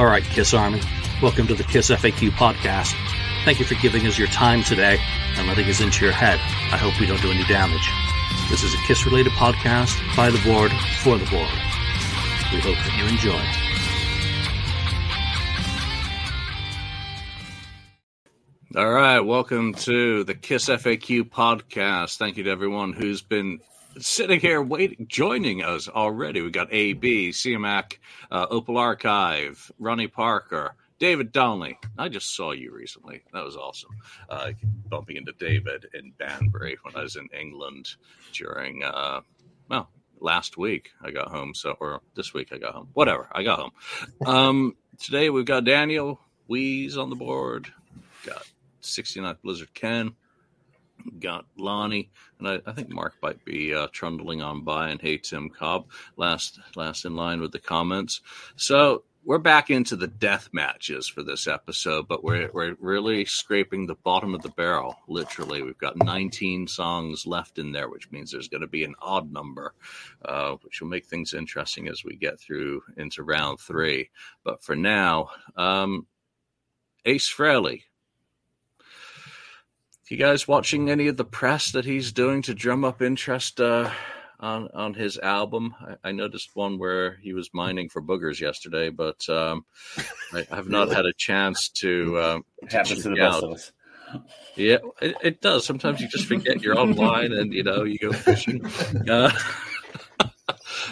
All right, Kiss Army, welcome to the Kiss FAQ podcast. Thank you for giving us your time today and letting us into your head. I hope we don't do any damage. This is a Kiss related podcast by the board for the board. We hope that you enjoy. All right, welcome to the Kiss FAQ podcast. Thank you to everyone who's been sitting here waiting, joining us already. We got AB, CMAC, uh, Opal Archive, Ronnie Parker, David Donnelly. I just saw you recently. That was awesome. Uh, bumping into David in Banbury when I was in England during, uh, well, last week I got home. So, or this week I got home. Whatever, I got home. Um, today we've got Daniel Weeze on the board. Got 69th Blizzard Ken got Lonnie, and I, I, think Mark might be uh, trundling on by and hey Tim Cobb last last in line with the comments. So we're back into the death matches for this episode, but we're we're really scraping the bottom of the barrel. Literally, we've got 19 songs left in there, which means there's going to be an odd number, uh, which will make things interesting as we get through into round three. But for now, um, Ace Frehley you guys watching any of the press that he's doing to drum up interest uh, on on his album? I, I, noticed one where he was mining for boogers yesterday, but um, I have not had a chance to. Um, to happens to the best of us. Yeah, it, it, does. Sometimes you just forget you're online, and you know you go fishing. Uh,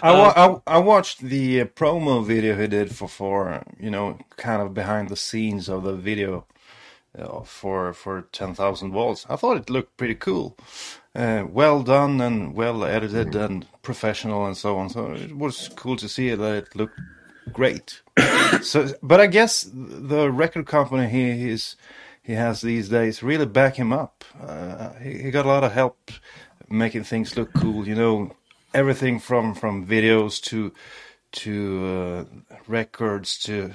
I, wa- um, I, I watched the uh, promo video he did for for you know kind of behind the scenes of the video uh, for for 10,000 volts. I thought it looked pretty cool. Uh, well done and well edited mm-hmm. and professional and so on. So it was cool to see that it looked great. so, but I guess the record company he he's, he has these days really back him up. Uh, he, he got a lot of help making things look cool. You know, everything from from videos to to uh, records to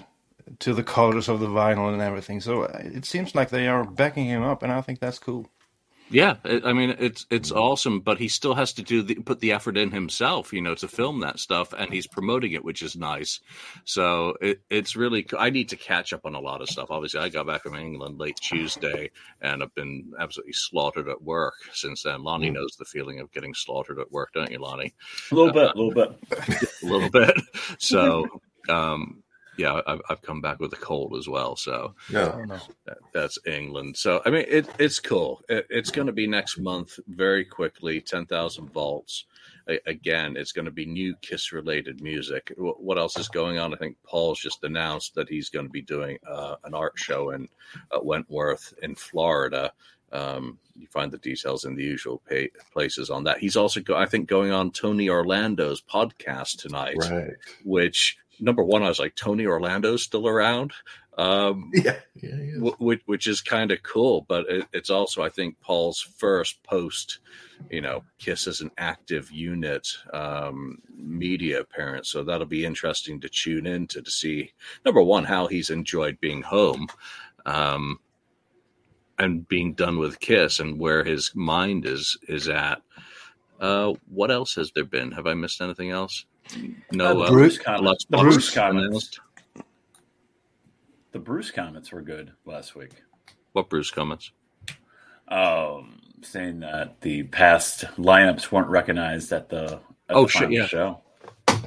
to the colors of the vinyl and everything. So uh, it seems like they are backing him up, and I think that's cool. Yeah, I mean it's it's awesome, but he still has to do the, put the effort in himself, you know, to film that stuff, and he's promoting it, which is nice. So it, it's really I need to catch up on a lot of stuff. Obviously, I got back from England late Tuesday, and I've been absolutely slaughtered at work since then. Lonnie mm. knows the feeling of getting slaughtered at work, don't you, Lonnie? A little bit, a little bit, a little bit. So um, yeah, I've, I've come back with a cold as well. So yeah, that, that's England. So I mean, it, it's cool. It, it's going to be next month very quickly. Ten thousand volts. I, again, it's going to be new Kiss related music. What else is going on? I think Paul's just announced that he's going to be doing uh, an art show in uh, Wentworth in Florida. Um, you find the details in the usual pay- places on that. He's also, go- I think, going on Tony Orlando's podcast tonight, right. which number one, I was like, Tony Orlando's still around. Um, yeah, yeah which, which, is kind of cool, but it, it's also, I think, Paul's first post, you know, Kiss as an active unit um, media appearance. So that'll be interesting to tune into to see, number one, how he's enjoyed being home. Um, and being done with Kiss and where his mind is is at. Uh, what else has there been? Have I missed anything else? No, uh, Bruce, comments. the Bruce comments. The Bruce comments were good last week. What Bruce comments? Um, saying that the past lineups weren't recognized at the at oh the shit yeah show.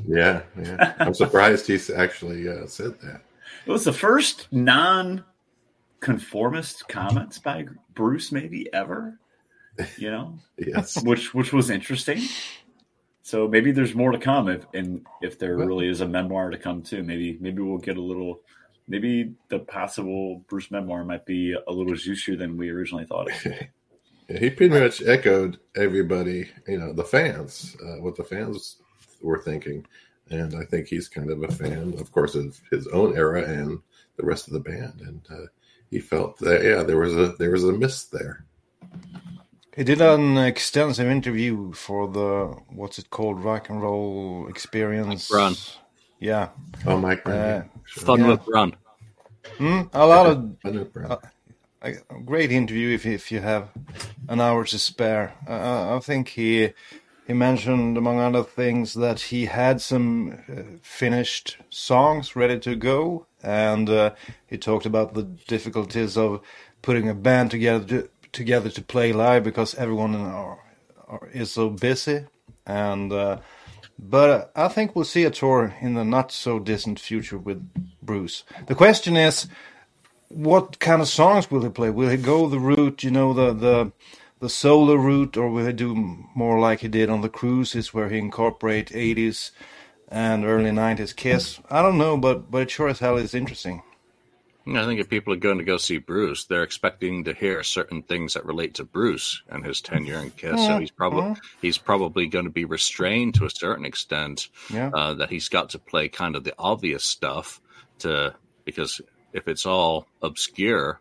Yeah, yeah. I'm surprised he actually uh, said that. It was the first non-conformist comments by Bruce, maybe ever. You know, yes, which which was interesting. So maybe there's more to come if and if there really is a memoir to come too. Maybe maybe we'll get a little maybe the possible Bruce memoir might be a little juicier than we originally thought it yeah, he pretty much echoed everybody, you know, the fans, uh, what the fans were thinking. And I think he's kind of a fan, of course, of his own era and the rest of the band. And uh, he felt that, yeah, there was a there was a miss there. He did an extensive interview for the what's it called, rock and roll experience. Run. Yeah. Oh, Mike Brown. Uh, Fun yeah. with Run. Hmm? A lot of uh, a, great interview if if you have an hour to spare. Uh, I think he he mentioned among other things that he had some uh, finished songs ready to go and uh, he talked about the difficulties of putting a band together to, together to play live because everyone are, are, is so busy. And uh, but I think we'll see a tour in the not so distant future with Bruce. The question is, what kind of songs will he play? Will he go the route, you know, the the the solo route, or will he do more like he did on the cruises, where he incorporate 80s and early 90s Kiss? I don't know, but but it sure as hell is interesting. I think if people are going to go see Bruce, they're expecting to hear certain things that relate to Bruce and his tenure in Kiss. So he's probably yeah. he's probably going to be restrained to a certain extent. Yeah. Uh, that he's got to play kind of the obvious stuff to because if it's all obscure,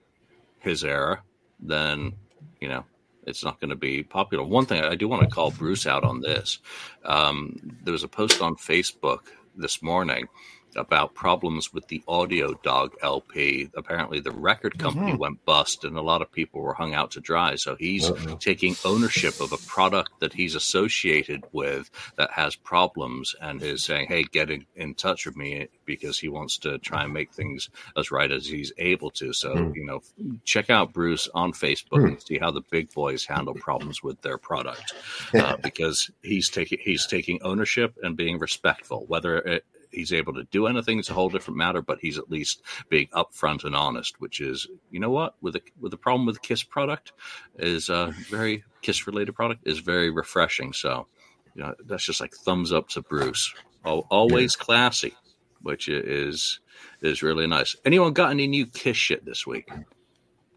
his era, then you know it's not going to be popular. One thing I do want to call Bruce out on this. Um, there was a post on Facebook this morning about problems with the Audio Dog LP. Apparently, the record company went bust, and a lot of people were hung out to dry. So he's Uh-oh. taking ownership of a product that he's associated with that has problems, and is saying, "Hey, get in, in touch with me," because he wants to try and make things as right as he's able to. So Hmm. you know, check out Bruce on Facebook and see how the big boys handle problems with their product, uh, because he's taking he's taking ownership and being respectful. Whether it, he's able to do anything It's a whole different matter, but he's at least being upfront and honest, which is, you know what, with a with the problem with Kiss product is a very Kiss related product is very refreshing. So, you know, that's just like thumbs up to Bruce. Al always classy, which is is really nice. Anyone got any new Kiss shit this week?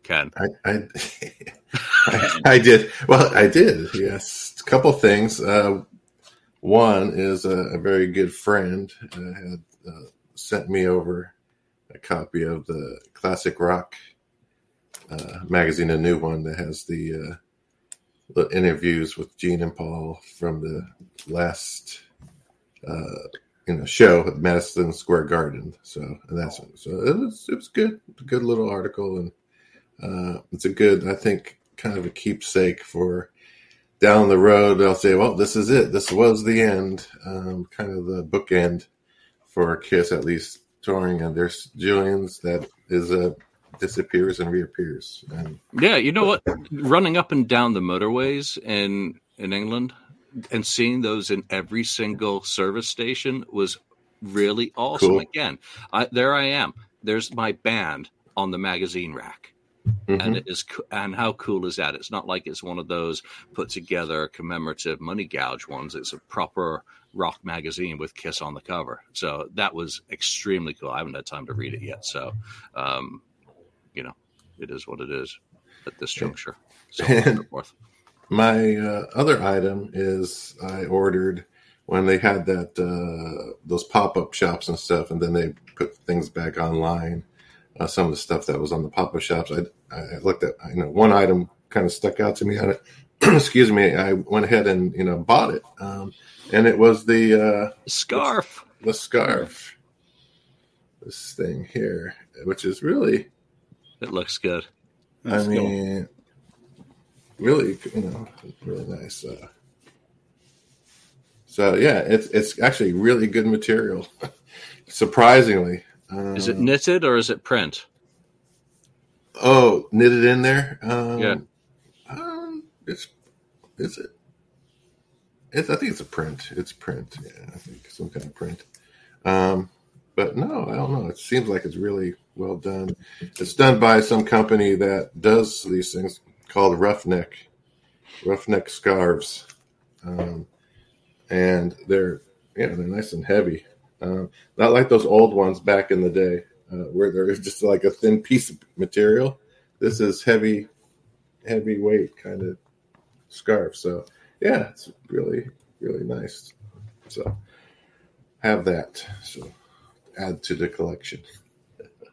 Ken, I, I, I, I did. Well, I did. Yes, a couple things. Uh, one is a, a very good friend uh, had uh, sent me over a copy of the classic rock uh, magazine, a new one that has the uh, the interviews with Gene and Paul from the last uh, you know show at Madison Square Garden. So and that's so it was it was good, a good little article and. Uh, it's a good, I think, kind of a keepsake for down the road. They'll say, "Well, this is it. This was the end." Um, kind of the bookend for Kiss, at least touring. And there's Julian's that is a disappears and reappears. And yeah, you know what? Running up and down the motorways in in England and seeing those in every single service station was really awesome. Cool. Again, I, there I am. There's my band on the magazine rack. Mhm. and it is and how cool is that? It's not like it's one of those put together commemorative money gouge ones. It's a proper rock magazine with kiss on the cover. So that was extremely cool. I haven't had time to read it yet. So um you know it is what it is at this juncture. So and forth. My uh, other item is I ordered when they had that uh, those pop up shops and stuff, and then they put things back online. Uh, some of the stuff that was on the pop up shops, I, I looked at. You know, one item kind of stuck out to me on it. Excuse me. I went ahead and you know bought it, um, and it was the uh, scarf the scarf. This thing here, which is really it looks good That's I cool. mean, really, you know, really nice. Uh, so yeah, it's it's actually really good material. Surprisingly, um, is it knitted or is it print Oh, knitted in there. Um, Yeah. Um, it's is it? It's, I think it's a print. It's print. Yeah, I think some kind of print. Um, but no, I don't know. It seems like it's really well done. It's done by some company that does these things called Roughneck, Roughneck scarves, um, and they're yeah they're nice and heavy. Um, not like those old ones back in the day uh, where there's just like a thin piece of material. This is heavy, heavyweight kind of scarf. So yeah, it's really really nice. So have that. So add to the collection.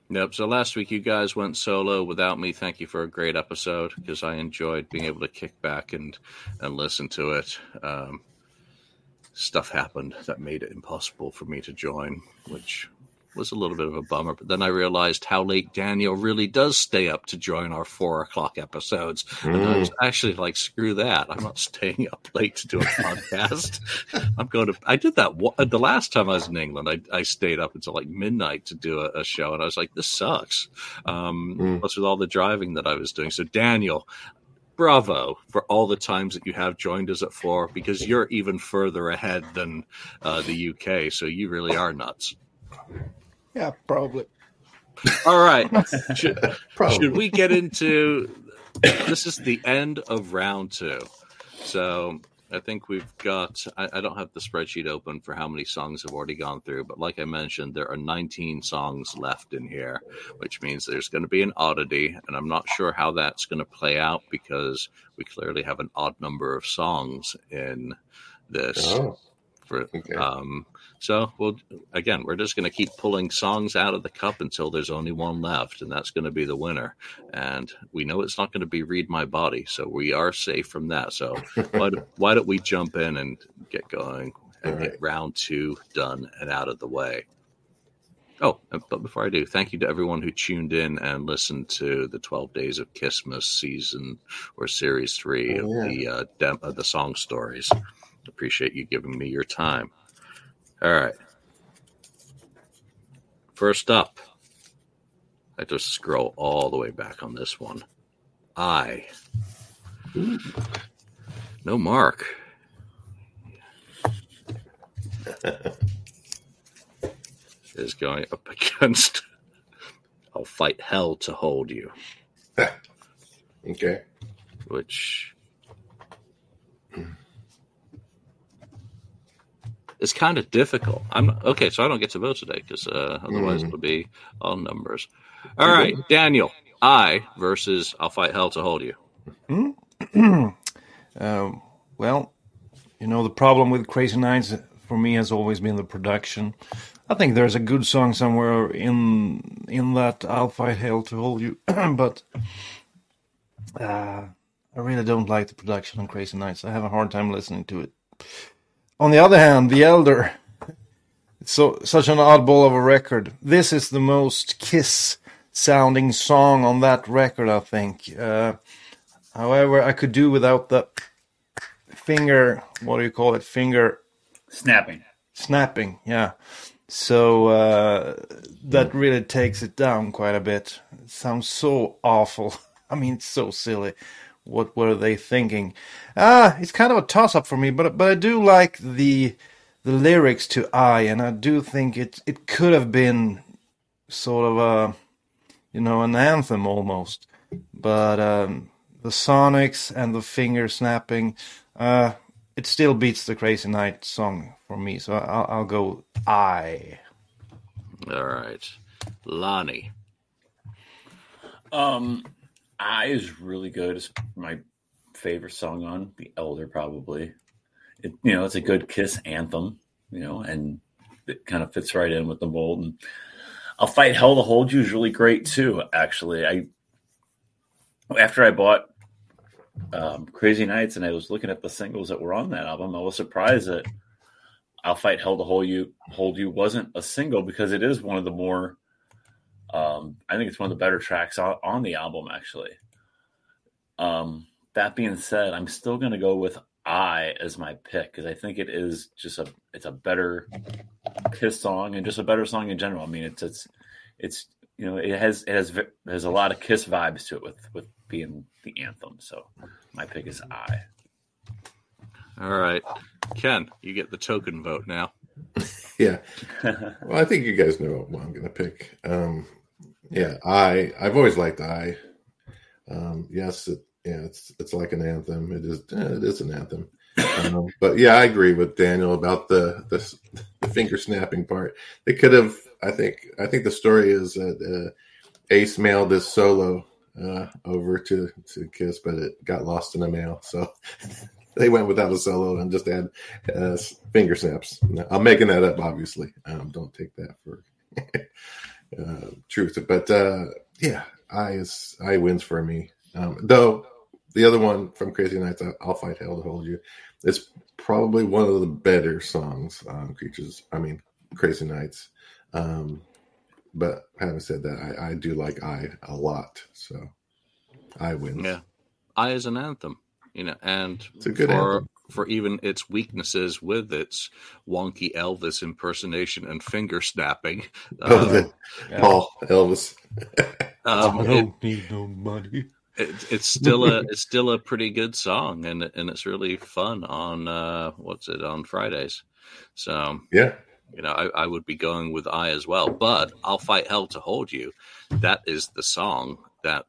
Yep. So last week you guys went solo without me. Thank you for a great episode because I enjoyed being able to kick back and and listen to it. Um, stuff happened that made it impossible for me to join, which was a little bit of a bummer. But then I realized how late Daniel really does stay up to join our four o'clock episodes. Mm. And I was actually like, screw that. I'm not staying up late to do a podcast. I'm going to, I did that the last time I was in England. I, I stayed up until like midnight to do a, a show. And I was like, this sucks. Um, mm. Plus with all the driving that I was doing. So Daniel, bravo for all the times that you have joined us at four because you're even further ahead than uh, the UK. So you really are nuts. Yeah, probably. All right. Should, probably. should we get into this? Is the end of round two. So I think we've got, I, I, don't have the spreadsheet open for how many songs have already gone through, but like I mentioned, there are 19 songs left in here, which means there's going to be an oddity. And I'm not sure how that's going to play out because we clearly have an odd number of songs in this. Oh, for, okay. um, so we'll again, we're just going to keep pulling songs out of the cup until there's only one left, and that's going to be the winner. And we know it's not going to be "Read My Body," so we are safe from that. So why, why don't we jump in and get going and right. get round two done and out of the way? Oh, but before I do, thank you to everyone who tuned in and listened to the 12 Days of Kissmas season or series three oh, yeah. of the uh, dem- of the song stories. Appreciate you giving me your time. All right. First up, I just scroll all the way back on this one. I. No mark. is going up against I'll fight hell to hold you. okay. Which it's kind of difficult. I'm okay, so I don't get to vote today because uh, otherwise mm. it'll be all numbers. All right, Daniel, I versus I'll fight hell to hold you. Mm. uh, well, you know the problem with Crazy Nights for me has always been the production. I think there's a good song somewhere in in that I'll fight hell to hold you, but uh, I really don't like the production on Crazy Nights. I have a hard time listening to it. On the other hand, The Elder, it's so such an oddball of a record. This is the most Kiss sounding song on that record, I think. Uh, however, I could do without the finger. What do you call it? Finger snapping. Snapping, yeah. So uh, that really takes it down quite a bit. It sounds so awful. I mean, so silly what were they thinking? Ah, it's kind of a toss up for me, but but I do like the the lyrics to I, and I do think it it could have been sort of a you know an anthem almost, but um, the sonics and the finger snapping, uh, it still beats the Crazy Night song for me. So I'll, I'll go I. All right, Lonnie. Um, I is really good. It's my favorite song on The Elder, probably. It, you know, it's a good Kiss anthem, you know, and it kind of fits right in with the mold. And I'll fight Hell to Hold You is really great too. Actually, I after I bought um, Crazy Nights and I was looking at the singles that were on that album, I was surprised that I'll fight Hell to Hold You Hold You wasn't a single because it is one of the more um, I think it's one of the better tracks on, on the album, actually. Um, that being said, I'm still going to go with I as my pick because I think it is just a it's a better Kiss song and just a better song in general. I mean, it's it's it's you know it has it has has a lot of Kiss vibes to it with with being the anthem. So my pick is I. All right, Ken, you get the token vote now. yeah. Well, I think you guys know what I'm going to pick. Um, yeah, I I've always liked I. Um, yes, it, yeah, it's it's like an anthem. It is eh, it is an anthem. Um, but yeah, I agree with Daniel about the, the, the finger snapping part. They could have. I think. I think the story is that uh, Ace mailed this solo uh, over to to Kiss, but it got lost in the mail. So they went without a solo and just had uh, finger snaps. I'm making that up, obviously. Um, don't take that for uh, truth. But uh, yeah, I is I wins for me. Um, though the other one from Crazy Nights, I'll fight hell to hold you. It's probably one of the better songs on Creatures. I mean, Crazy Nights. Um, but having said that, I, I do like I a lot. So I wins. Yeah, I is an anthem, you know, and It's a good for anthem. for even its weaknesses with its wonky Elvis impersonation and finger snapping. Oh, uh, Yeah. Paul Elvis. um, I don't need no money. it, it's still a it's still a pretty good song, and and it's really fun on uh, what's it on Fridays. So Yeah. you know, I, I would be going with I as well. But I'll fight hell to hold you. That is the song that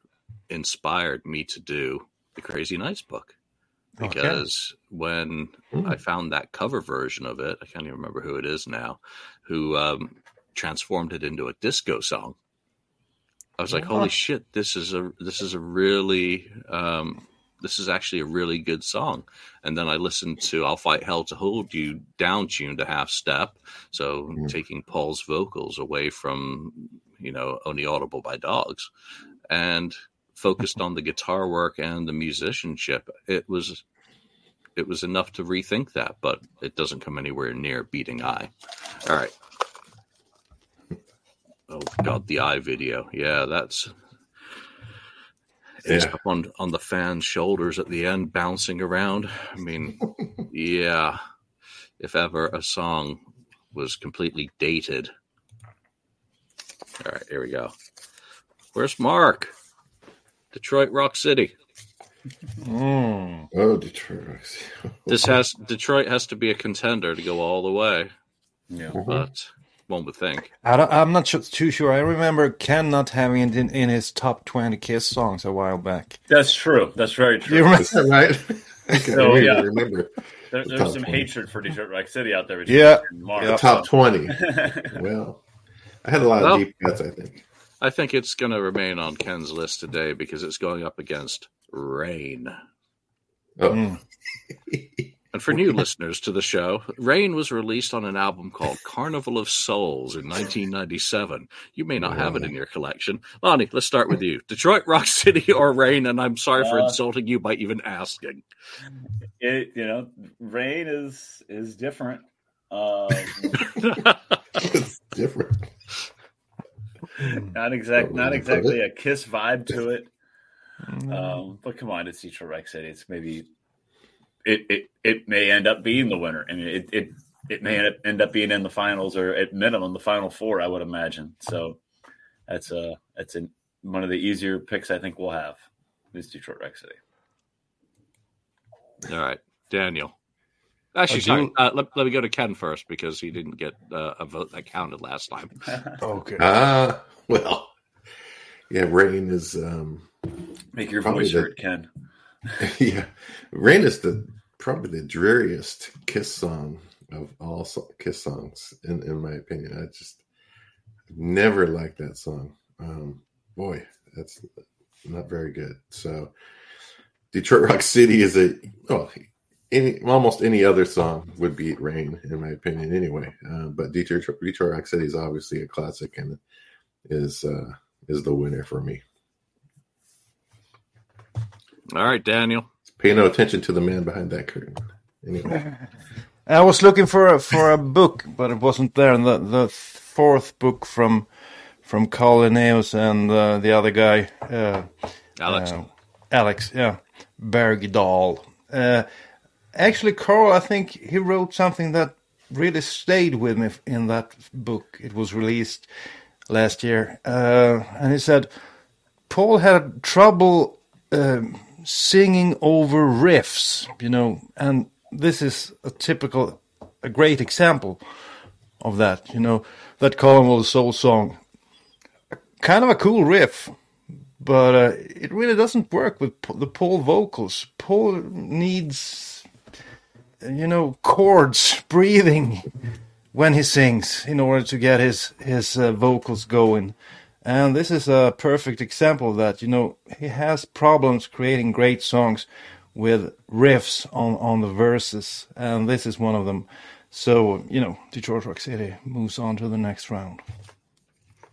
inspired me to do the Crazy Nights book Okay. because when Mm. I found that cover version of it, I can't even remember who it is now, who um, transformed it into a disco song. I was like. "Holy shit! This is a this is a really um, this is actually a really good song." And then I listened to "I'll Fight Hell to Hold You" down tuned a half step, so Mm. taking Paul's vocals away from you know only audible by dogs, and focused on the guitar work and the musicianship. It was it was enough to rethink that, but it doesn't come anywhere near beating I. All right. Oh God, the eye video. Yeah, that's it's Yeah. up on on the fan's shoulders at the end, bouncing around. I mean, yeah. If ever a song was completely dated. All right, here we go. Where's Mark? Detroit Rock City. Mm. Oh, Detroit. Rock City. this has Detroit has to be a contender to go all the way, Yeah. but one would think. I don't, I'm not su- too sure. I remember Ken not having it in, in his top 20 Kiss songs a while back. That's true. That's very true. You true. remember? That right? I So, wait yeah. remember. There, The there's some 20. hatred for Detroit Rock City out there. between Yeah. and Mark, Yeah. Top 20. Well, I had a lot Well- of deep cuts, I think. I think it's going to remain on Ken's list today because it's going up against Rain. Oh, Mm. And for new listeners to the show, Rain was released on an album called Carnival of Souls in 1997. You may not have it in your collection. Lonnie, let's start with you. Detroit Rock City or Rain? And I'm sorry for Uh, insulting you by even asking. it, you know, rain is is different. Um, it's different. not exact, not exactly a kiss vibe to it. Mm. Um, but come on, it's Detroit Rock City. It's maybe it it it may end up being the winner. I mean, it it it may end up- being in the finals or at minimum the final four. I would imagine. So that's a that's an, one of the easier picks I think we'll have is Detroit Rock City. All right, Daniel. Actually, sorry. do- Uh, let, let me go to Ken first because he didn't get uh, a vote that counted last time. Okay. Ah, well, yeah, Rain is, um, Make your voice the- heard, Ken. yeah, Rain is the probably the dreariest Kiss song of all so- Kiss songs, in, in my opinion. I just never liked that song. Um, boy, that's not very good. So, Detroit Rock City is a oh, any almost any other song would beat Rain, in my opinion, anyway. Uh, but Detroit, Detroit Rock City is obviously a classic and is uh, is the winner for me. All right, Daniel. Pay no attention to the man behind that curtain. Anyway, I was looking for a, for a book, but it wasn't there. And the, the fourth book from from Carl Linnaeus and uh, the other guy, uh, Alex. uh, Alex, yeah, Bergdahl. Actually, Carl, I think he wrote something that really stayed with me in that book. It was released last year, uh, and he said Paul had trouble um, singing over riffs, you know, and this is a typical, a great example of that, you know, that Carnival Soul song. Kind of a cool riff, but uh, it really doesn't work with the Paul vocals. Paul needs, you know, chords, breathing when he sings in order to get his his uh, vocals going. And this is a perfect example of that. You know, he has problems creating great songs with riffs on on the verses, and this is one of them. So, you know, Detroit Rock City moves on to the next round.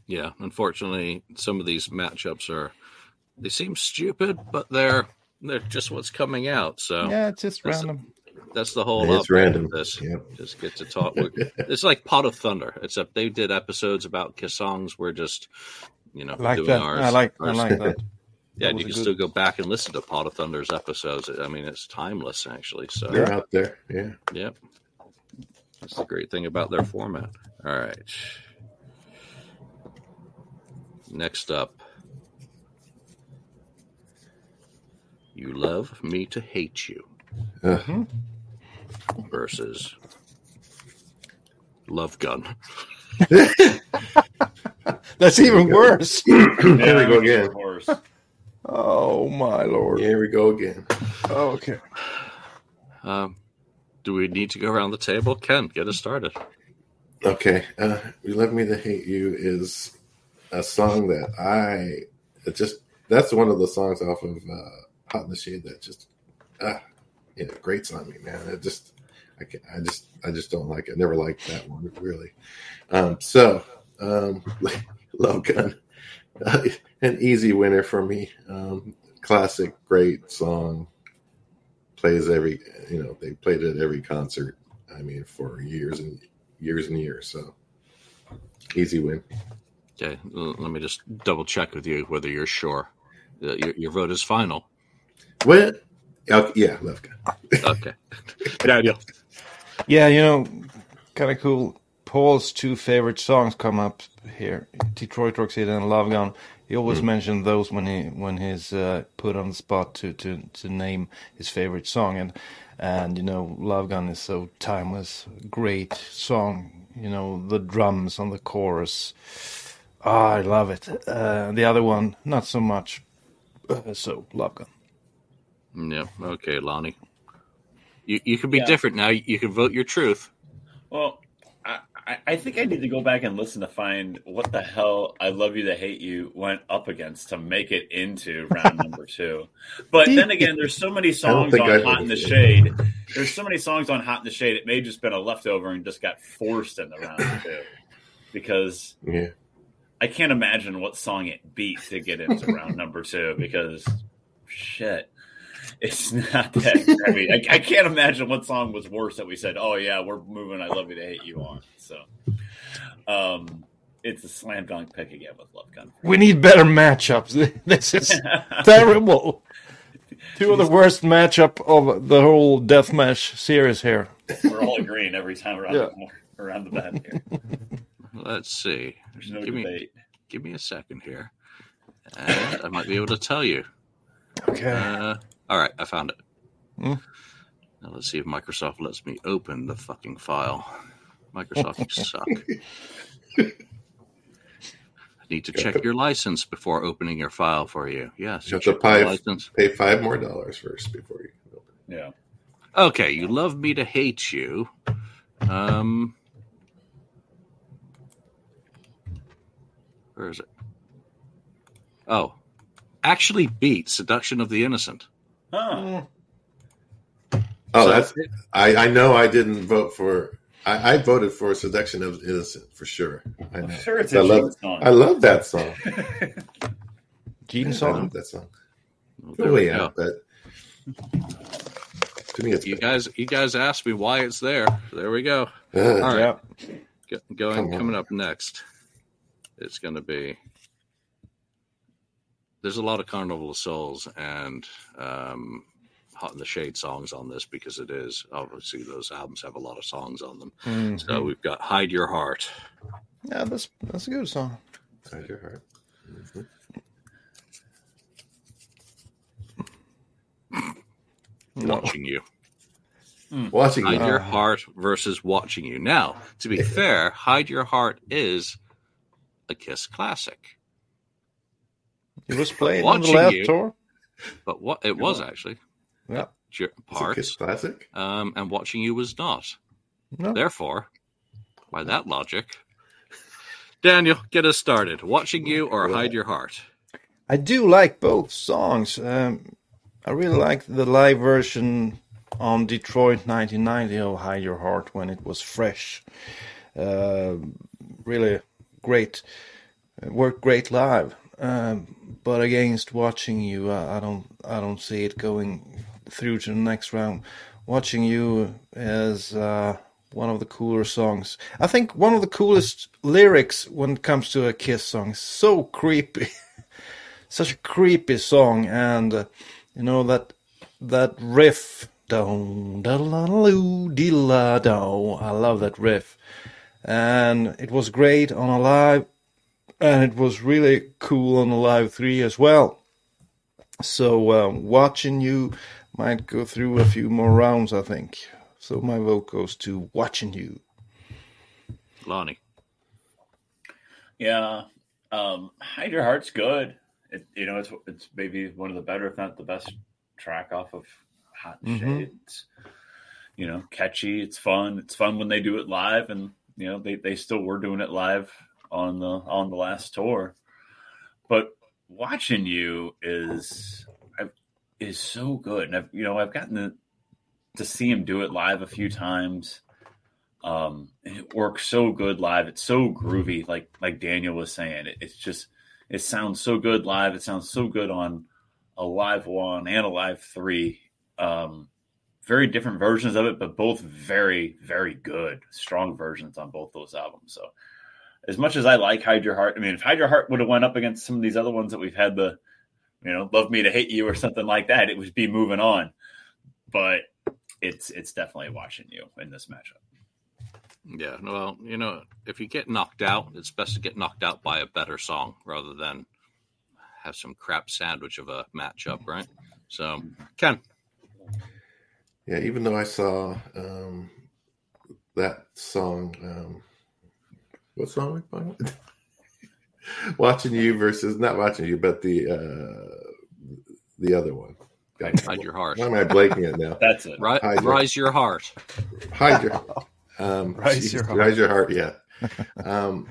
Yeah, unfortunately, some of these matchups are they seem stupid, but they're they're just what's coming out. So Yeah, it's just random. That's the whole. It's update of random. This Yep. just get to talk. It's like Pod of Thunder, except they did episodes about Kiss songs. We're just, you know, I like doing that. ours. I like. I like that. Yeah, and you can good- still go back and listen to Pod of Thunder's episodes. I mean, it's timeless, actually. So, They're out there. Yeah. yep. That's the great thing about their format. All right. Next up, you love me to hate you Uh, versus Love Gun. That's even worse. Here we go again. Oh my lord. Here we go again. Okay. Um, do we need to go around the table? Ken, get us started. Okay. Uh, you Love Me to Hate You is a song that I it just that's one of the songs off of uh, Hot in the Shade that just ah you know grates on me, man. It just I can I just I just don't like it. Never liked that one really. Um, so um, Love Gun, uh, an easy winner for me. Um, classic, great song. Plays every you know they played it at every concert. I mean for years and years and years. So easy win. Okay, let me just double check with you whether you're sure. Uh, Your, your vote is final. What? Yeah, Love Gun. Okay. Daniel. Yeah, you know, kind of cool. Paul's two favorite songs come up here: Detroit Rock City and Love Gun. He always mentioned those when he when he's uh, put on the spot to, to to name his favorite song, and and you know, Love Gun is so timeless, great song. You know, the drums on the chorus. Ah, I love it. Uh, the other one, not so much. Uh, so, Love Gun. Yeah. Okay, Lonnie. You you can be Yeah. different now. You can vote your truth. Well, I, I- think I need to go back and listen to find what the hell "I Love You to Hate You" went up against to make it into round number two. But then again, there's so many songs on I- "Hot in the Shade." There's so many songs on "Hot in the Shade." It may have just been a leftover and just got forced in the round two because Yeah. I can't imagine what song it beat to get into round number two because shit. It's not that. I mean, I, I can't imagine what song was worse that we said, "Oh yeah, we're moving. I love you to hate you on." So, um, it's a slam dunk pick again with Love Gun. We need better matchups. This is terrible. Two of the worst matchup of the whole deathmatch series here. we're all agreeing every time around Yeah. the, around the bed here. Let's see. There's no Give me- debate. Give me a second here, and I might be able to tell you. Okay. Uh, all right, I found it. Hmm. Now let's see if Microsoft lets me open the fucking file. Microsoft, you suck. I need to check your license before opening your file for you. Yes, You have check to pay, license. pay five more dollars first before you can open. Yeah. Okay, you love me to hate you. Um, where is it? Oh, actually beat Seduction of the Innocent. Huh. Oh, So- that's I, I know I didn't vote for I, I voted for Seduction of Innocent for sure. I know. Sure, it's I a love Gene song. I love that song. Gene I song. love that song. Well, Oh there we yeah, but to me it's You guys, you guys asked me why it's there. There we go. uh, All right. Yeah. Go- going coming up next, it's going to be. There's a lot of Carnival of Souls and um, Hot in the Shade songs on this because it is obviously those albums have a lot of songs on them. Mhm. So we've got Hide Your Heart, Yeah, that's that's a good song. Hide your heart. Mhm. Watching You. Watching Hide you. Your Heart versus Watching You. Now, to be fair, Hide Your Heart is a Kiss classic, He was playing on the last you. tour. but what it was actually Yeah. Jer- It's a parts, classic. um, and Watching You was not. No. Therefore, by that logic, Daniel, get us started. Watching You or Hide Your Heart. I do like both songs. Um, I really like the live version on Detroit 1990 of Hide Your Heart when it was fresh. Uh, really great. It worked great live. Um, but against watching you, I, I don't, I don't see it going through to the next round. watching you is uh, one of the cooler songs. I think one of the coolest lyrics when it comes to a Kiss song. So creepy, such a creepy song, and uh, you know that that riff. Da. I love that riff, and it was great on Alive, and it was really cool on Alive three as well. So uh, watching you might go through a few more rounds, I think. So my vote goes to watching you. Lonnie. Yeah, um, Hide Your Heart's good. It, you know, it's it's maybe one of the better, if not the best, track off of Hot and Mhm. Shade. It's, you know, catchy. It's fun. It's fun when they do it live, and you know, they they still were doing it live on the on the last tour. But watching you is is so good, and I've you know I've gotten to, to see him do it live a few times. Um, it works so good live. It's so groovy, like like Daniel was saying. It, it's just it sounds so good live. It sounds so good on Alive one and Alive three. Um, very different versions of it, but both very very good, strong versions on both those albums. So as much as I like Hide Your Heart, I mean, if Hide Your Heart would have went up against some of these other ones that we've had the, you know, Love Me to Hate You or something like that, it would be moving on. But it's it's definitely watching you in this matchup. Yeah, well, you know, if you get knocked out, it's best to get knocked out by a better song rather than have some crap sandwich of a matchup, right? So, Ken, Yeah, even though I saw um, that song, um, what song we playing? watching you versus not watching you, but the uh, the other one. God, hide your heart. Why am I blanking it now? That's it. Ri- Hide rise your heart. Hide your um, Rise geez, your heart. rise your heart. Yeah. um,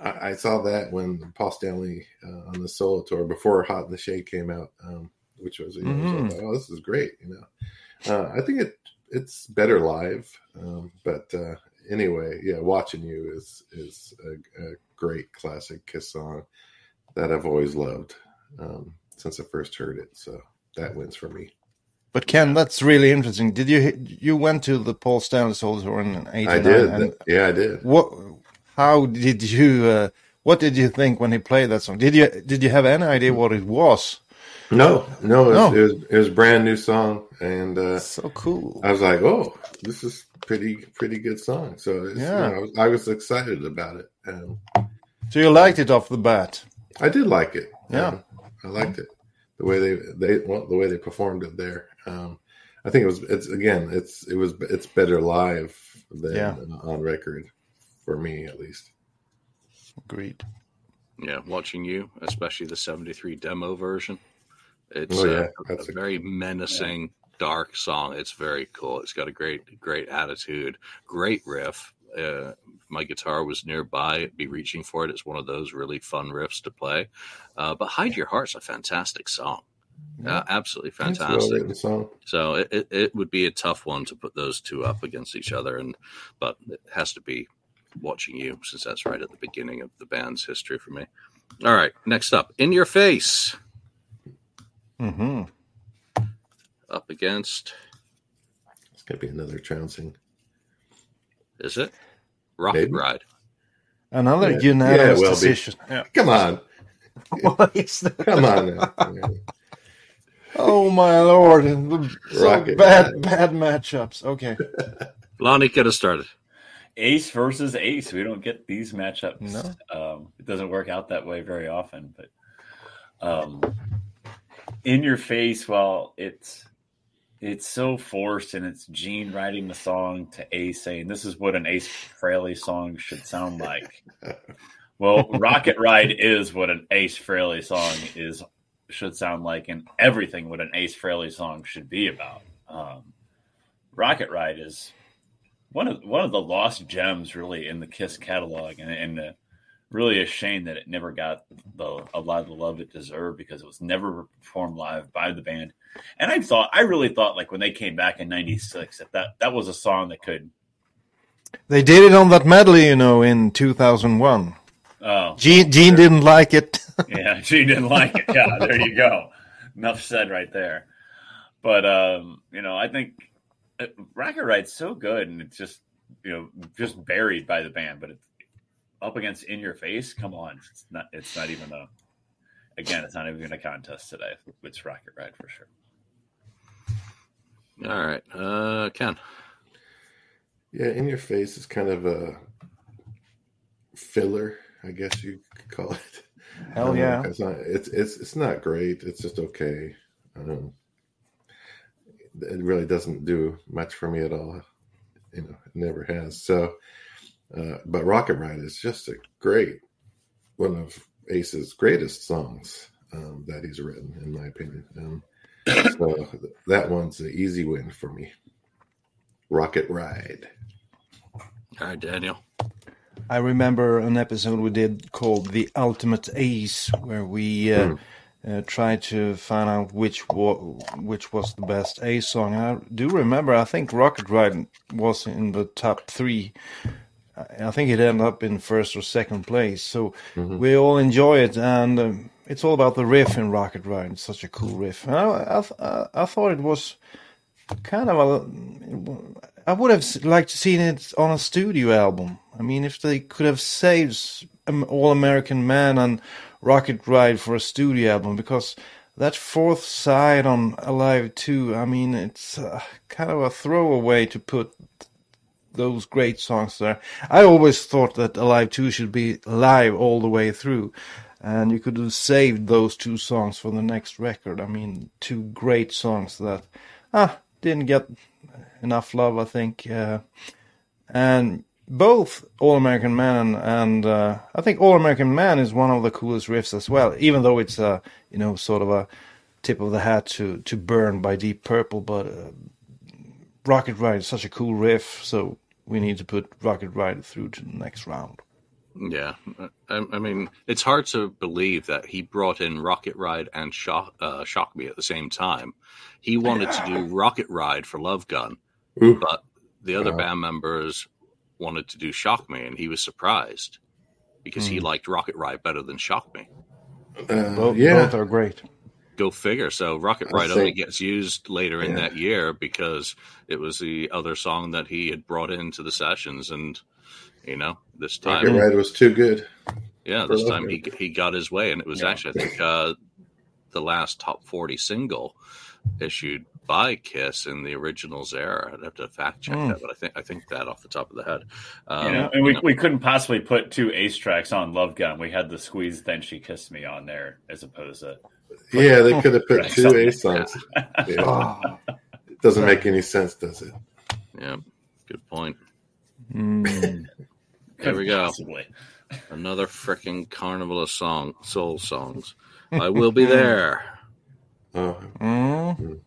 I, I saw that when Paul Stanley uh, on the solo tour before Hot in the Shade came out, um, which was, you know, I was like, oh, this is great. You know, uh, I think it it's better live, um, but uh, anyway, yeah, watching you is is a, a great classic Kiss song that I've always loved um, since I first heard it. So that wins for me. But Ken, that's really interesting. Did you you went to the Paul Stanley Tour in '89? I did. And yeah, I did. what? How did you? Uh, what did you think when he played that song? Did you did you have any idea what it was? No, no, it was, No. It, was, it was a brand new song, and uh, So cool. I was like, "Oh, this is pretty pretty good song." So it's, Yeah. you know, I, was, I was excited about it, and So you liked it off the bat? I did like it. Yeah. Um, I liked it the way they they well, the way they performed it there. Um, I think it was it's again it's it was it's better live than Yeah. on record for me at least. Agreed. Yeah, watching you, especially the 73 demo version. It's Oh, yeah, a, a- very menacing, dark song. It's very cool. It's got a great, great attitude, great riff. Uh, my guitar was nearby, I'd be reaching for it. It's one of those really fun riffs to play. Uh, but Hide Your Heart's a fantastic song. Uh, absolutely well fantastic. song. So it, it, it would be a tough one to put those two up against each other, and but it has to be watching you since that's right at the beginning of the band's history for me. All right, next up, in your face, hmm up against It's gonna be another trouncing. is it Rocket Maybe. Ride? Another Yeah. unanimous Yeah, well, decision. Yeah. Come on, What is that? come on. Oh my lord! So Rocket bad, Ride. bad matchups. Okay. Lonnie, get us started. Ace versus Ace. We don't get these matchups. No. Um, it doesn't work out that way very often. But um, in your face, well, it's it's so forced, and it's Gene writing the song to Ace saying, "This is what an Ace Frehley song should sound like." well, Rocket Ride is what an Ace Frehley song is should sound like, and everything what an Ace Frehley song should be about. Um, Rocket Ride is one of one of the lost gems really in the Kiss catalog, and, and uh, really a shame that it never got the a lot of the love it deserved because it was never performed live by the band. And I thought, I really thought, like when they came back in '96, that that, that was a song that could. They did it on that medley, you know, in 2001. Oh, Gene, Gene didn't like it. yeah, Gene didn't like it. Yeah, there you go. Enough said right there. But um, you know, I think uh, Rocket Ride's so good, and it's just you know just buried by the band, but it's up against In Your Face. Come on, it's not. It's not even a. Again, it's not even a contest today. It's Rocket Ride for sure. All right, uh, Ken. Yeah, In Your Face is kind of a filler, I guess you could call it. Hell Um, yeah. It's not. It's it's it's not great. It's just okay. Um, it really doesn't do much for me at all. You know, it never has. So, uh, but Rocket Ride is just a great one of Ace's greatest songs um, that he's written, in my opinion. Um, so that one's an easy win for me. Rocket Ride. All right, Daniel. I remember an episode we did called "The Ultimate Ace," where we uh, uh, tried to find out which wa- which was the best Ace song. I do remember. I think "Rocket Ride" was in the top three. I think it ended up in first or second place. So we all enjoy it, and um, it's all about the riff in "Rocket Ride." It's such a cool riff. And I, I, I, I thought it was kind of a. I would have liked to seen it on a studio album. I mean, if they could have saved um, All American Man and Rocket Ride for a studio album, because that fourth side on Alive 2, I mean, it's uh, kind of a throwaway to put those great songs there. I always thought that Alive 2 should be live all the way through. And you could have saved those two songs for the next record. I mean, two great songs that ah didn't get enough love, I think. Uh, and both All American Man and, uh, I think All American Man is one of the coolest riffs as well, even though it's a you know sort of a tip of the hat to to Burn by Deep Purple, but uh, Rocket Ride is such a cool riff, so we need to put Rocket Ride through to the next round. Yeah, I, I mean, it's hard to believe that he brought in Rocket Ride and Shock, uh, Shock Me at the same time. He wanted to do Rocket Ride for Love Gun, Ooh. but the other Wow. band members wanted to do Shock Me, and he was surprised because he liked Rocket Ride better than Shock Me. Uh, Both, yeah, both are great. Go figure. So Rocket I Ride only gets used later in that year because it was the other song that he had brought into the sessions, and you know, this time Rocket Ride was too good. Yeah, this Love time he he got his way, and it was Yeah. actually I think uh, the last top forty single issued by Kiss in the originals era. I'd have to fact check Mm. that, but I think I think that off the top of the head. Um, you know, and we, we couldn't possibly put two ace tracks on Love Gun. We had the squeeze, then she kissed me on there, as opposed to Yeah, they could have put Right, two A like songs. Yeah. Oh, It doesn't make any sense, does it? yeah, good point. mm. There we go. Possibly. Another freaking carnival of song soul songs. I will be there Oh, Mm.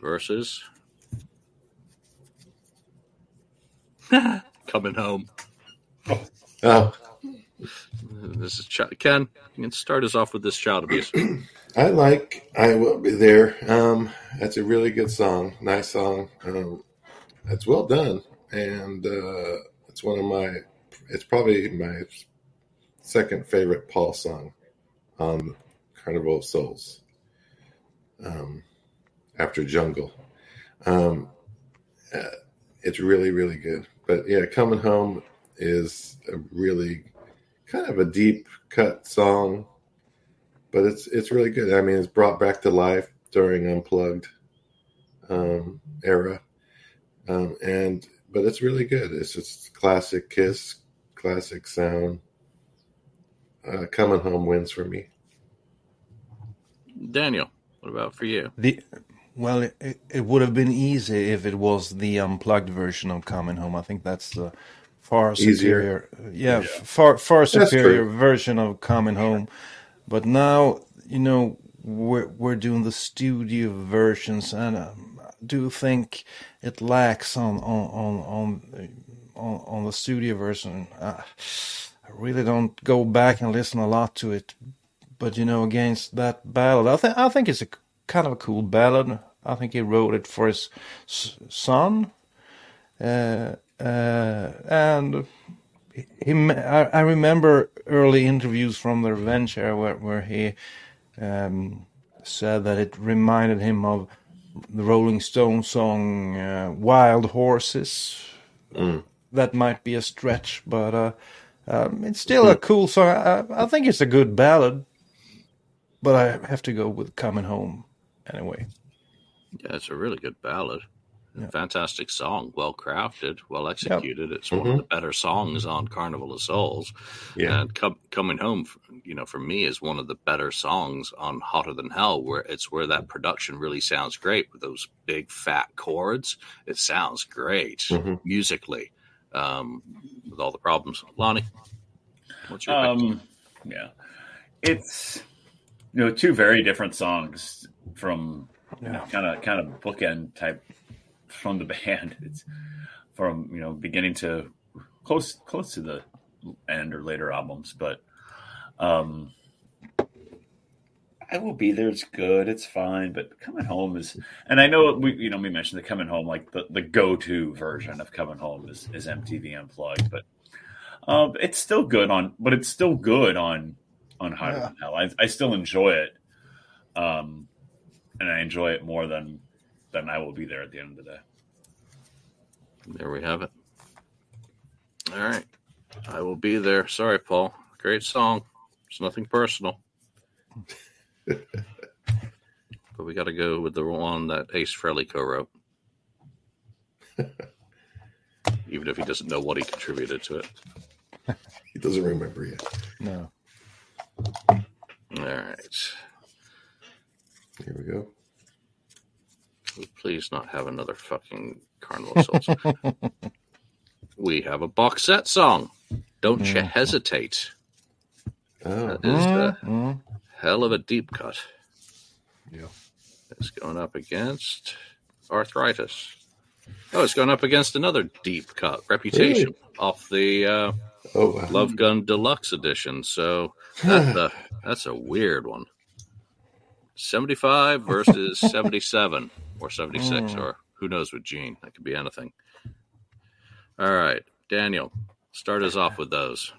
versus coming home. oh, This is Ch- Ken. You can start us off with this child abuse. I like "I Will Be There." Um, that's a really good song, nice song. Um, it's well done, and uh, it's one of my. It's probably my second favorite Paul song on Carnival of Souls. Um, after Jungle, um, uh, it's really really good. But yeah, "Coming Home" is a really kind of a deep cut song but it's it's really good. I mean, it's brought back to life during Unplugged um, era, um, and but it's really good. It's just classic Kiss, classic sound. Uh, Coming home wins for me. Daniel, what about for you? The well, it, it- it would have been easy if it was the unplugged version of Coming Home. I think that's the far Easier. superior. Yeah, far far superior version of Coming Home. But now you know we're we're doing the studio versions, and um, I do think it lacks on on on on on, on the studio version. Uh, I really don't go back and listen a lot to it but you know, against that ballad, I think I think it's a kind of a cool ballad. I think he wrote it for his s- son, uh, uh, and I, I remember early interviews from the Revenge era where where he um, said that it reminded him of the Rolling Stones song uh, "Wild Horses." Mm. That might be a stretch, but uh, um, it's still a cool song. I, I think it's a good ballad, but I have to go with "Coming Home" anyway. Yeah, it's a really good ballad. Yeah. Fantastic song, well crafted, well executed. It's one of the better songs on Carnival of Souls. Yeah. And com- coming home, you know, for me is one of the better songs on Hotter Than Hell, where it's where that production really sounds great with those big fat chords. It sounds great Mhm. musically, um, with all the problems. Lonnie, what's your? Um, yeah, it's you know two very different songs from Yeah. kind of kind of bookend type from the band. It's from you know beginning to close close to the end or later albums, but um, I will be there. It's good. It's fine. But coming home is, and I know we you know we mentioned the coming home like the, the go to version of coming home is is MTV Unplugged, but um, it's still good on, but it's still good on on Higher Yeah. Than Hell. I, I still enjoy it, um, and I enjoy it more than than I will be there at the end of the day. There we have it. All right. I will be there. Sorry, Paul. Great song. It's nothing personal. but we got to go with the one that Ace Frehley co wrote. Even if he doesn't know what he contributed to it. He doesn't remember yet. No. All right. Here we go. Please not have another fucking Carnival of Souls. we have a box set song. Don't you hesitate. Oh, That is a Mm, hell of a deep cut. yeah. It's going up against arthritis. Oh, it's going up against another deep cut, Reputation, off the uh, Oh, wow. Love Gun Deluxe Edition. So that's a, that's a weird one. 75 versus 77 or 76, or who knows with Gene. That could be anything. All right, Daniel, start us off with those.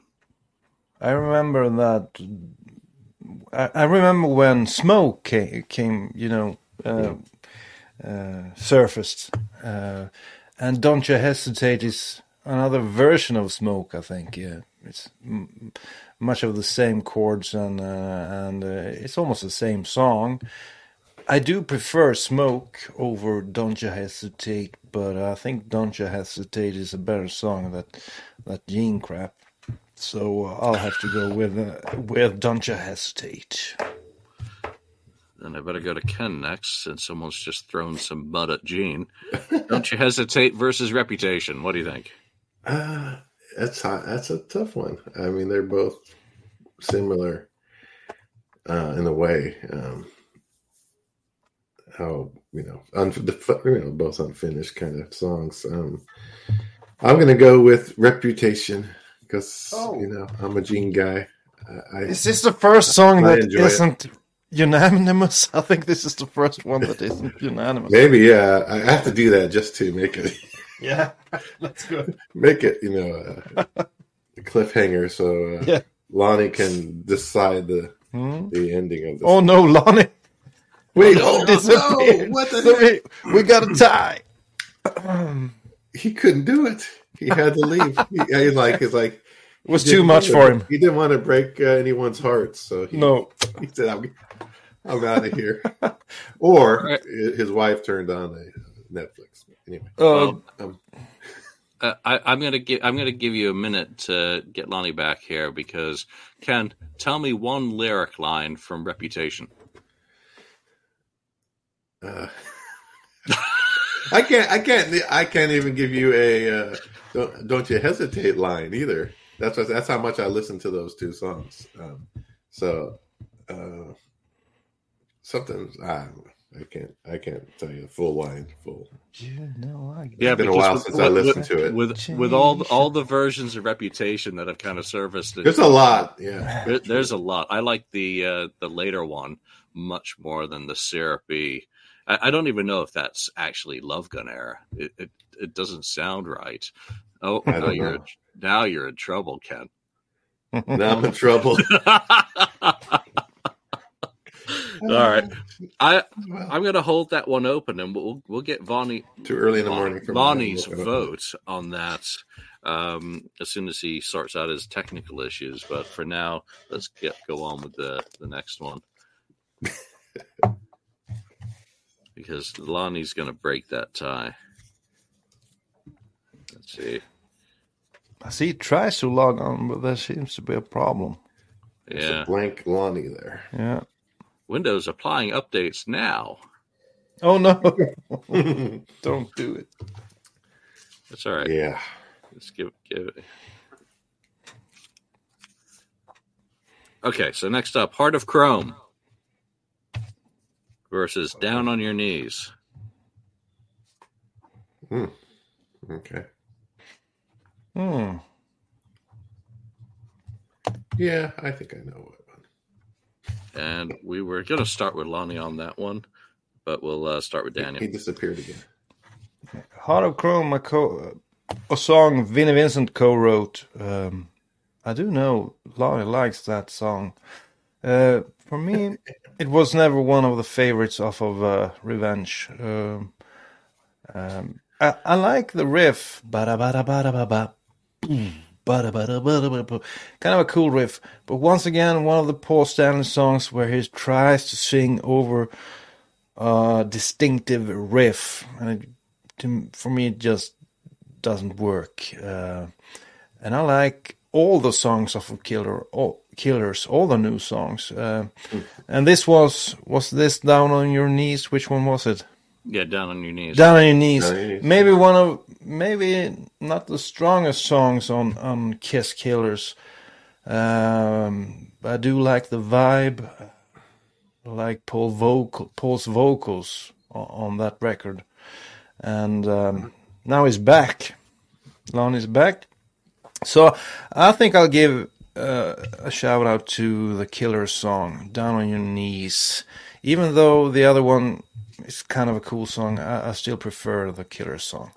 I remember that. I, I remember when smoke came, came you know, uh, uh, surfaced, uh, and "Don't You Hesitate" is another version of smoke. I think, yeah, it's m- much of the same chords and uh, and uh, it's almost the same song. I do prefer smoke over "Don't You Hesitate," but I think "Don't You Hesitate" is a better song than that Gene crap. So uh, I'll have to go with uh, with "Don't You Hesitate." Then I better go to Ken next, since someone's just thrown some mud at Gene. Don't you hesitate versus Reputation. What do you think? Uh, that's hot. That's a tough one. I mean, they're both similar uh, in a way. Um, how you know, un- the, you know, both unfinished kind of songs. Um, I'm gonna go with Reputation because Oh. you know I'm a Gene guy. I, I Is this the first song I that enjoy it. isn't unanimous? I think this is the first one that isn't unanimous. maybe yeah. I have to do that just to make it Yeah, let's go. make it you know uh, a cliffhanger so uh, Yeah. Lonnie can decide the Hmm? the ending of this. Oh no, Lonnie! Wait, Oh, oh, disappeared. no, what the heck? We, we got a tie. He couldn't do it. He had to leave. he, he's like, he's like, It was he too much for him. He didn't want to break uh, anyone's heart, so he, No. he said, "I'm, I'm out of here." or Right. his wife turned on a Netflix. Anyway, Uh, um, Uh, I, I'm gonna give I'm gonna give you a minute to get Lonnie back here because Ken, tell me one lyric line from Reputation. Uh, I can't, I can't, I can't even give you a uh, don't, don't you hesitate line either. That's what, that's how much I listen to those two songs. Um, so uh, something I, I can't, I can't tell you a full line, full. you know, I Yeah, It's been a because while with- since I with- listened to it. With with all the, all the versions of Reputation that have kind of surfaced, There's a lot, yeah. there- there's a lot. I like the uh, the later one much more than the syrupy. I, I don't even know if that's actually Love Gun era. It it, it doesn't sound right. Oh, now you're know. now you're in trouble, Ken. Now I'm in trouble. All right, I I'm going to hold that one open, and we'll we'll get Vonnie Too early in the morning for Vonnie's vote on that um, as soon as he sorts out his technical issues. But for now, let's get go on with the the next one because Lonnie's going to break that tie. Let's see. I see he tries to log on, but there seems to be a problem. There's Yeah, a blank Lonnie there. Yeah. Windows applying updates now. Oh no! Don't do it. That's all right. yeah. Let's give give it. Okay, so next up, Heart of Chrome versus Down on Your Knees. Okay. Hmm. Yeah, I think I know what one. And we were going to start with Lonnie on that one, but we'll uh, start with Daniel. He Daniel. disappeared again. Heart of Chrome, a, co- a song Vinnie Vincent co-wrote. Um, I do know Lonnie likes that song. Uh, for me, it was never one of the favorites off of uh, Revenge. Um, um, I, I like the riff, kind of a cool riff. But once again, one of the Paul Stanley songs where he tries to sing over a distinctive riff, and it, to, for me, it just doesn't work. Uh, and I like all the songs of Killer, all, Killers, all the new songs. Uh, And this was was this down on your knees? Which one was it? Yeah, Down on Your Knees. Down on your knees. On Your Knees. Maybe one of maybe not the strongest songs on on Kiss Killers. Um, I do like the vibe. I like Paul vocal Paul's vocals on, on that record, and um, now he's back. Lonnie's back. So I think I'll give uh, a shout out to the Killer song, "Down on Your Knees." Even though the other one is kind of a cool song, I, I still prefer the Killer song.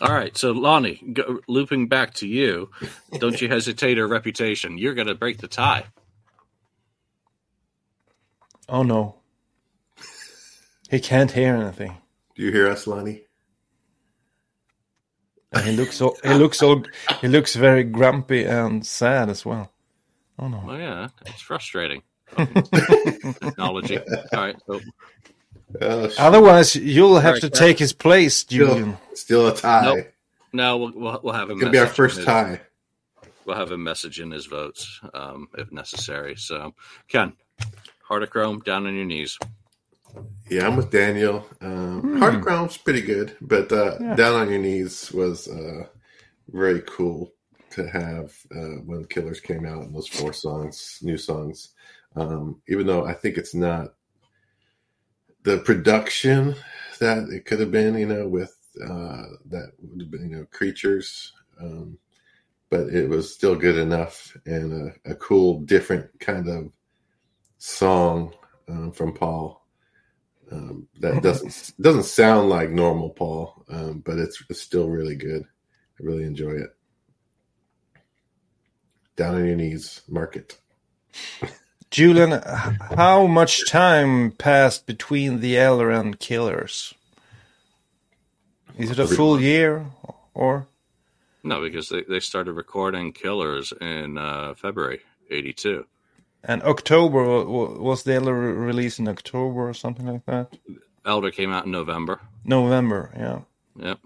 All right, so Lonnie, go, looping back to you, don't you hesitate or reputation. You're going to break the tie. Oh no, he can't hear anything, Do you hear us, Lonnie? And he looks all, he looks all, he looks very grumpy and sad as well. Oh no. Oh, yeah, it's frustrating. Technology. All right, so Oh, Otherwise, you'll have Right, to yeah. take his place, Julian. still, still a tie. Nope. now we'll, we'll, we'll have him. Gonna be our message first his- tie. We'll have him message in his votes um, if necessary. So, Ken, Heart of Chrome, down on your knees. Yeah, I'm with Daniel. Um, Heart of Chrome's pretty good, but uh, Hmm. Yeah. Down on Your Knees was uh, very cool to have uh, when Killers came out and those four songs, new songs. Um, even though I think it's not the production that it could have been, you know, with uh, that would have been, you know, Creatures. Um, but it was still good enough and a, a cool, different kind of song um, from Paul um, that doesn't doesn't sound like normal Paul, um, but it's, it's still really good. I really enjoy it. Down on your knees, mark it. Julian, how much time passed between the Elder and Killers? Is it a full year or? No, because they, they started recording Killers in uh, February 82. And October wa- wa- was the Elder re- released in October or something like that? Elder came out in November. November, yeah. Yep.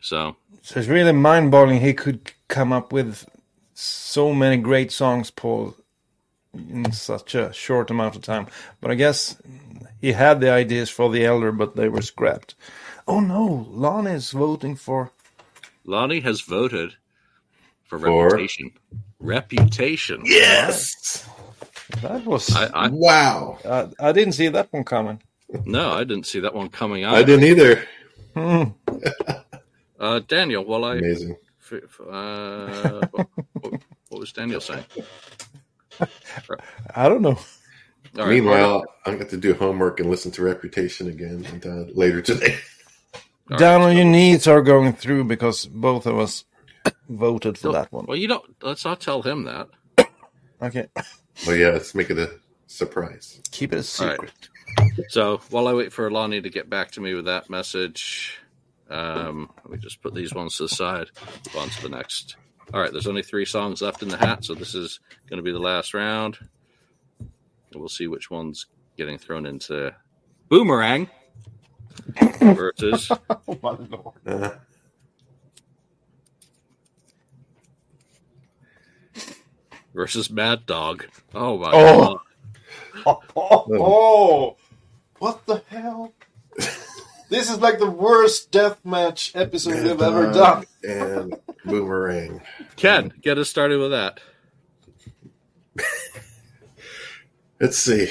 So, So it's really mind-boggling. He could come up with so many great songs, Paul, in such a short amount of time. But I guess he had the ideas for the Elder, but they were scrapped. Oh no, Lana is voting for. Lonnie has voted for, For? Reputation. Reputation. Yes! That was. I, I Wow! I, I didn't see that one coming. No, I didn't see that one coming out. I didn't either. Hmm. Uh, Daniel, well, I. Amazing. f- f- Uh, what, what was Daniel saying? I don't know. All right, Meanwhile, I got to do homework and listen to Reputation again uh, later today. All Down right, on your knees are going through because both of us voted for that one. Well, you don't. Let's not tell him that. Okay, Well, yeah, let's make it a surprise. keep it a All right. secret. So while I wait for Lonnie to get back to me with that message, um, let me just put these ones to the side. Move on to the next. All right, there's only three songs left in the hat, so this is going to be the last round. We'll see which one's getting thrown into Boomerang versus Oh my lord. Uh, versus Mad Dog. Oh my Oh. god! Oh, oh, oh. what the hell? this is like the worst death match episode we've ever done. and boomerang. Ken, get us started with that. Let's see.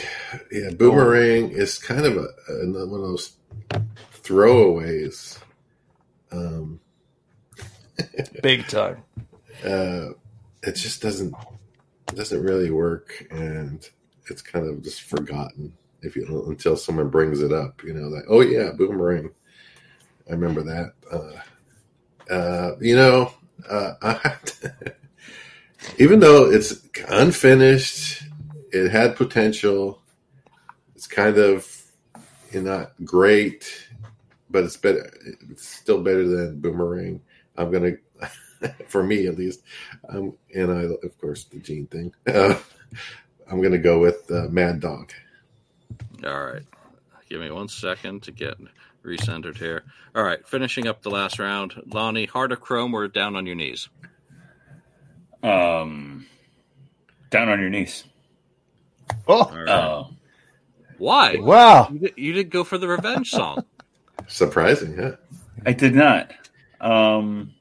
Yeah, boomerang is kind of a, a one of those throwaways. Um, Big time. uh, it just doesn't doesn't really work, and it's kind of just forgotten if you until someone brings it up. You know, like oh yeah, boomerang. I remember that. Uh, uh, you know, uh, even though it's unfinished, it had potential. It's kind of you know, not great, but it's better. It's still better than boomerang. I'm gonna, for me at least. Um, and I, of course, the Gene thing. Uh, I'm gonna go with uh, Mad Dog. All right. Give me one second to get recentered here. All right. Finishing up the last round. Lonnie, Heart of Chrome or Down on Your Knees? Um, down on your knees. Oh, All right. Oh, Why? wow. You, did, you didn't go for the revenge song. Surprising, yeah. I did not. Um,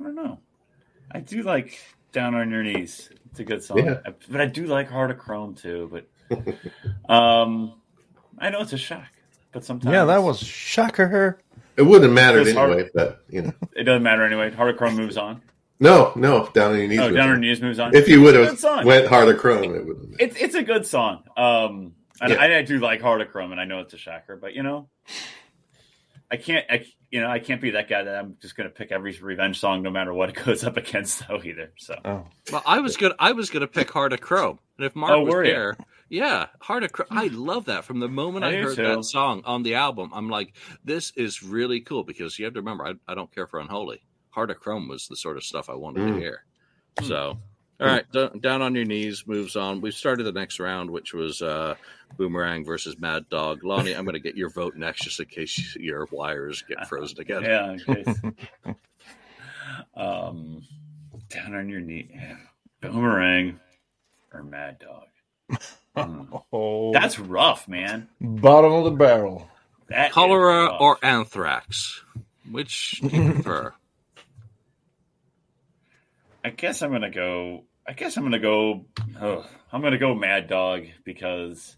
I don't know. I do like "Down on Your Knees." It's a good song, Yeah. but I do like "Heart of Chrome" too. But um, I know it's a shock, but sometimes Yeah, that was shocker. Her. It wouldn't have mattered It's hard- anyway, but you know, It doesn't matter anyway. "Heart of Chrome" moves on. no, no, down on your knees. Oh, "Down on. Your Knees" moves on. If you would It's a good have went went of chrome, it would. have It's it's a good song. Um, and Yeah. I, I do like "Heart of Chrome," and I know it's a shocker, but you know, I can't. I you know I can't be that guy that I'm just going to pick every revenge song no matter what it goes up against though either. So Oh, Well, I was gonna I was gonna pick Heart of Chrome, and if Mark Oh, was were ya? there, yeah, Heart of Chrome. I love that. From the moment I I, heard too. that song on the album, I'm like, this is really cool because you have to remember, I, I don't care for Unholy. Heart of Chrome was the sort of stuff I wanted to Mm. hear. So, all right, d- down on your knees moves on. We've started the next round, which was uh, Boomerang versus Mad Dog. Lonnie, I'm going to get your vote next, just in case your wires get frozen again. yeah, in case. um, down on your knee, boomerang or Mad Dog. Hmm. oh. That's rough, man. bottom of the barrel. That is Cholera rough. or anthrax? Which do you prefer? I guess I'm gonna go. I guess I'm gonna go. Oh, I'm gonna go Mad Dog because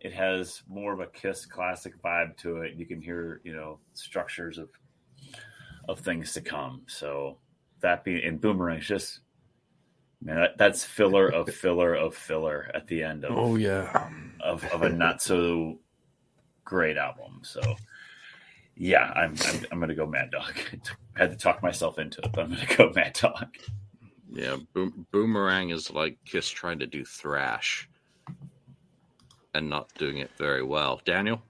it has more of a Kiss classic vibe to it. You can hear, you know, structures of of things to come. So that being in Boomerang's just man, that, that's filler of filler of filler at the end of Oh yeah. of, of a not so great album. So yeah, I'm I'm, I'm gonna go Mad Dog. I had to talk myself into it, but I'm gonna go Mad Dog. Yeah, boom, Boomerang is like Kiss trying to do thrash and not doing it very well. Daniel,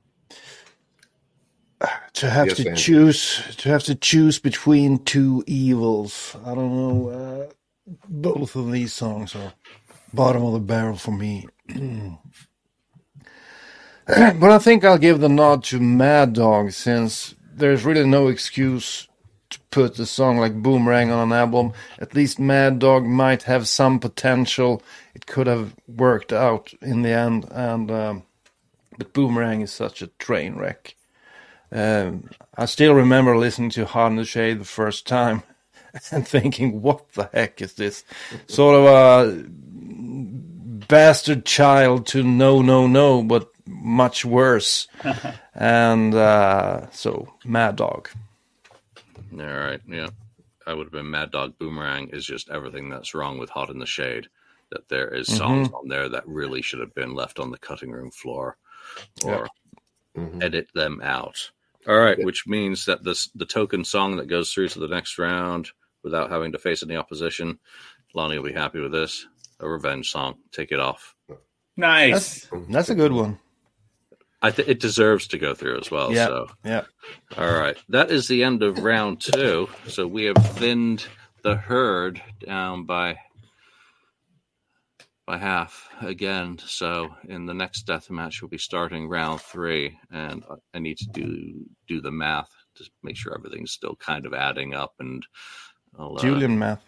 To have Yes, to Andy. choose, to have to choose between two evils. I don't know. Uh, both of these songs are bottom of the barrel for me. but I think I'll give the nod to Mad Dog since there's really no excuse to put a song like Boomerang on an album. At least Mad Dog might have some potential. It could have worked out in the end, and um, but Boomerang is such a train wreck. Um, I still remember listening to Hot in the Shade the first time and thinking, what the heck is this? Sort of a bastard child to No No No, but much worse. and uh, so, Mad Dog. All right, yeah, I would have been Mad Dog. Boomerang is just everything that's wrong with Hot in the Shade. That there is songs on there that really should have been left on the cutting room floor, or Mhm. edit them out. All right, which means that this the token song that goes through to the next round without having to face any opposition. Lonnie will be happy with this. A revenge song. Take it off. Nice. That's a good one. I think it deserves to go through as well. Yeah. So, Yeah. all right, that is the end of round two. So we have thinned the herd down by by half again. So in the next death match, we'll be starting round three, and I need to do do the math to make sure everything's still kind of adding up. And I'll, uh, Julian math.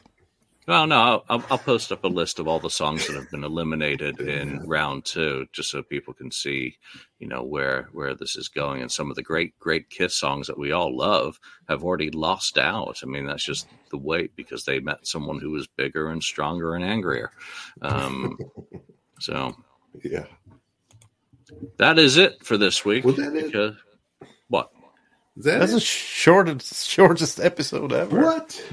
Well, no, I'll, I'll, I'll post up a list of all the songs that have been eliminated in round two, just so people can see, you know, where where this is going. And some of the great, great Kiss songs that we all love have already lost out. I mean, that's just the way because they met someone who was bigger and stronger and angrier. Um, so Yeah. that is it for this week. Was that it? Because, what? Is that That's it? the shortest shortest episode ever. what?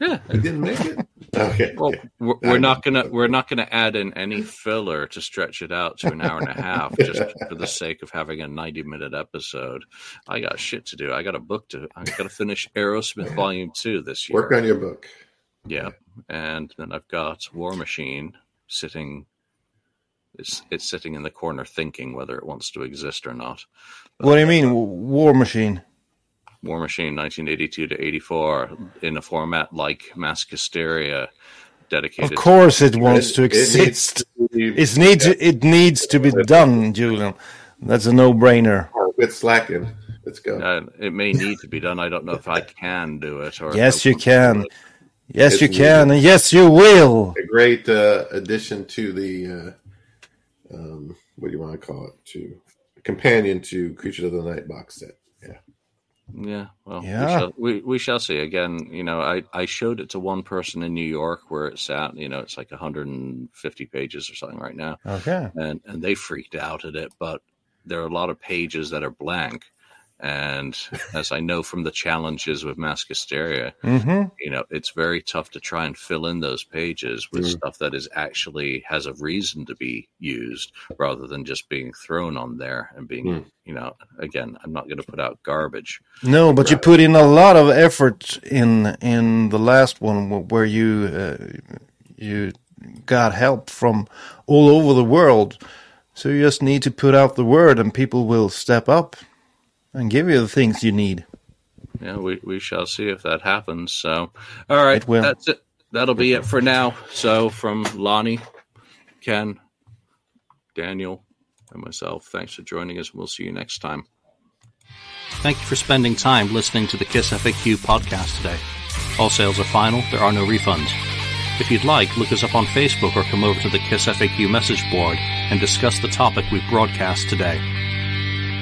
Yeah. I didn't make it. Okay. Well, we're, we're um, not gonna we're not gonna add in any filler to stretch it out to an hour and a half just for the sake of having a ninety minute episode. I got shit to do. I got a book to. I got to finish Aerosmith Volume Two this year. Work on your book. Yeah, and then I've got War Machine sitting. It's it's sitting in the corner thinking whether it wants to exist or not. What do you mean, War Machine? War Machine 1982 to 84 in a format like Mask Hysteria, dedicated. Of course, it wants to It- it needs exist. to be- It needs it needs to be done, Julian. That's a no-brainer. It's slacking. Let's go. Uh, it may need to be done. I don't know if I can do it. Or Yes, you can. Yes, It's you can, and yes, you will. A great uh, addition to the uh, um, what do you want to call it? To companion to Creature of the Night box set. Yeah. Yeah, well, Yeah. We, shall, we we shall see. Again, you know, I I showed it to one person in New York where it sat. You know, it's like 150 pages or something right now, Okay. and and they freaked out at it. But there are a lot of pages that are blank, and as I know from the challenges with Mask Hysteria, hmm you know, it's very tough to try and fill in those pages with Mm. stuff that is actually has a reason to be used rather than just being thrown on there and being, Mm. you know, again, I'm not going to put out garbage. No, but you put in a lot of effort in in the last one where you uh, you got help from all over the world. So you just need to put out the word, and people will step up and give you the things you need. Yeah, we, we shall see if that happens. So, all right, It will. that's it. That'll be it for now. So, from Lonnie, Ken, Daniel, and myself, thanks for joining us. We'll see you next time. Thank you for spending time listening to the KISS FAQ podcast today. All sales are final, there are no refunds. If you'd like, look us up on Facebook or come over to the KISS FAQ message board and discuss the topic we broadcast today.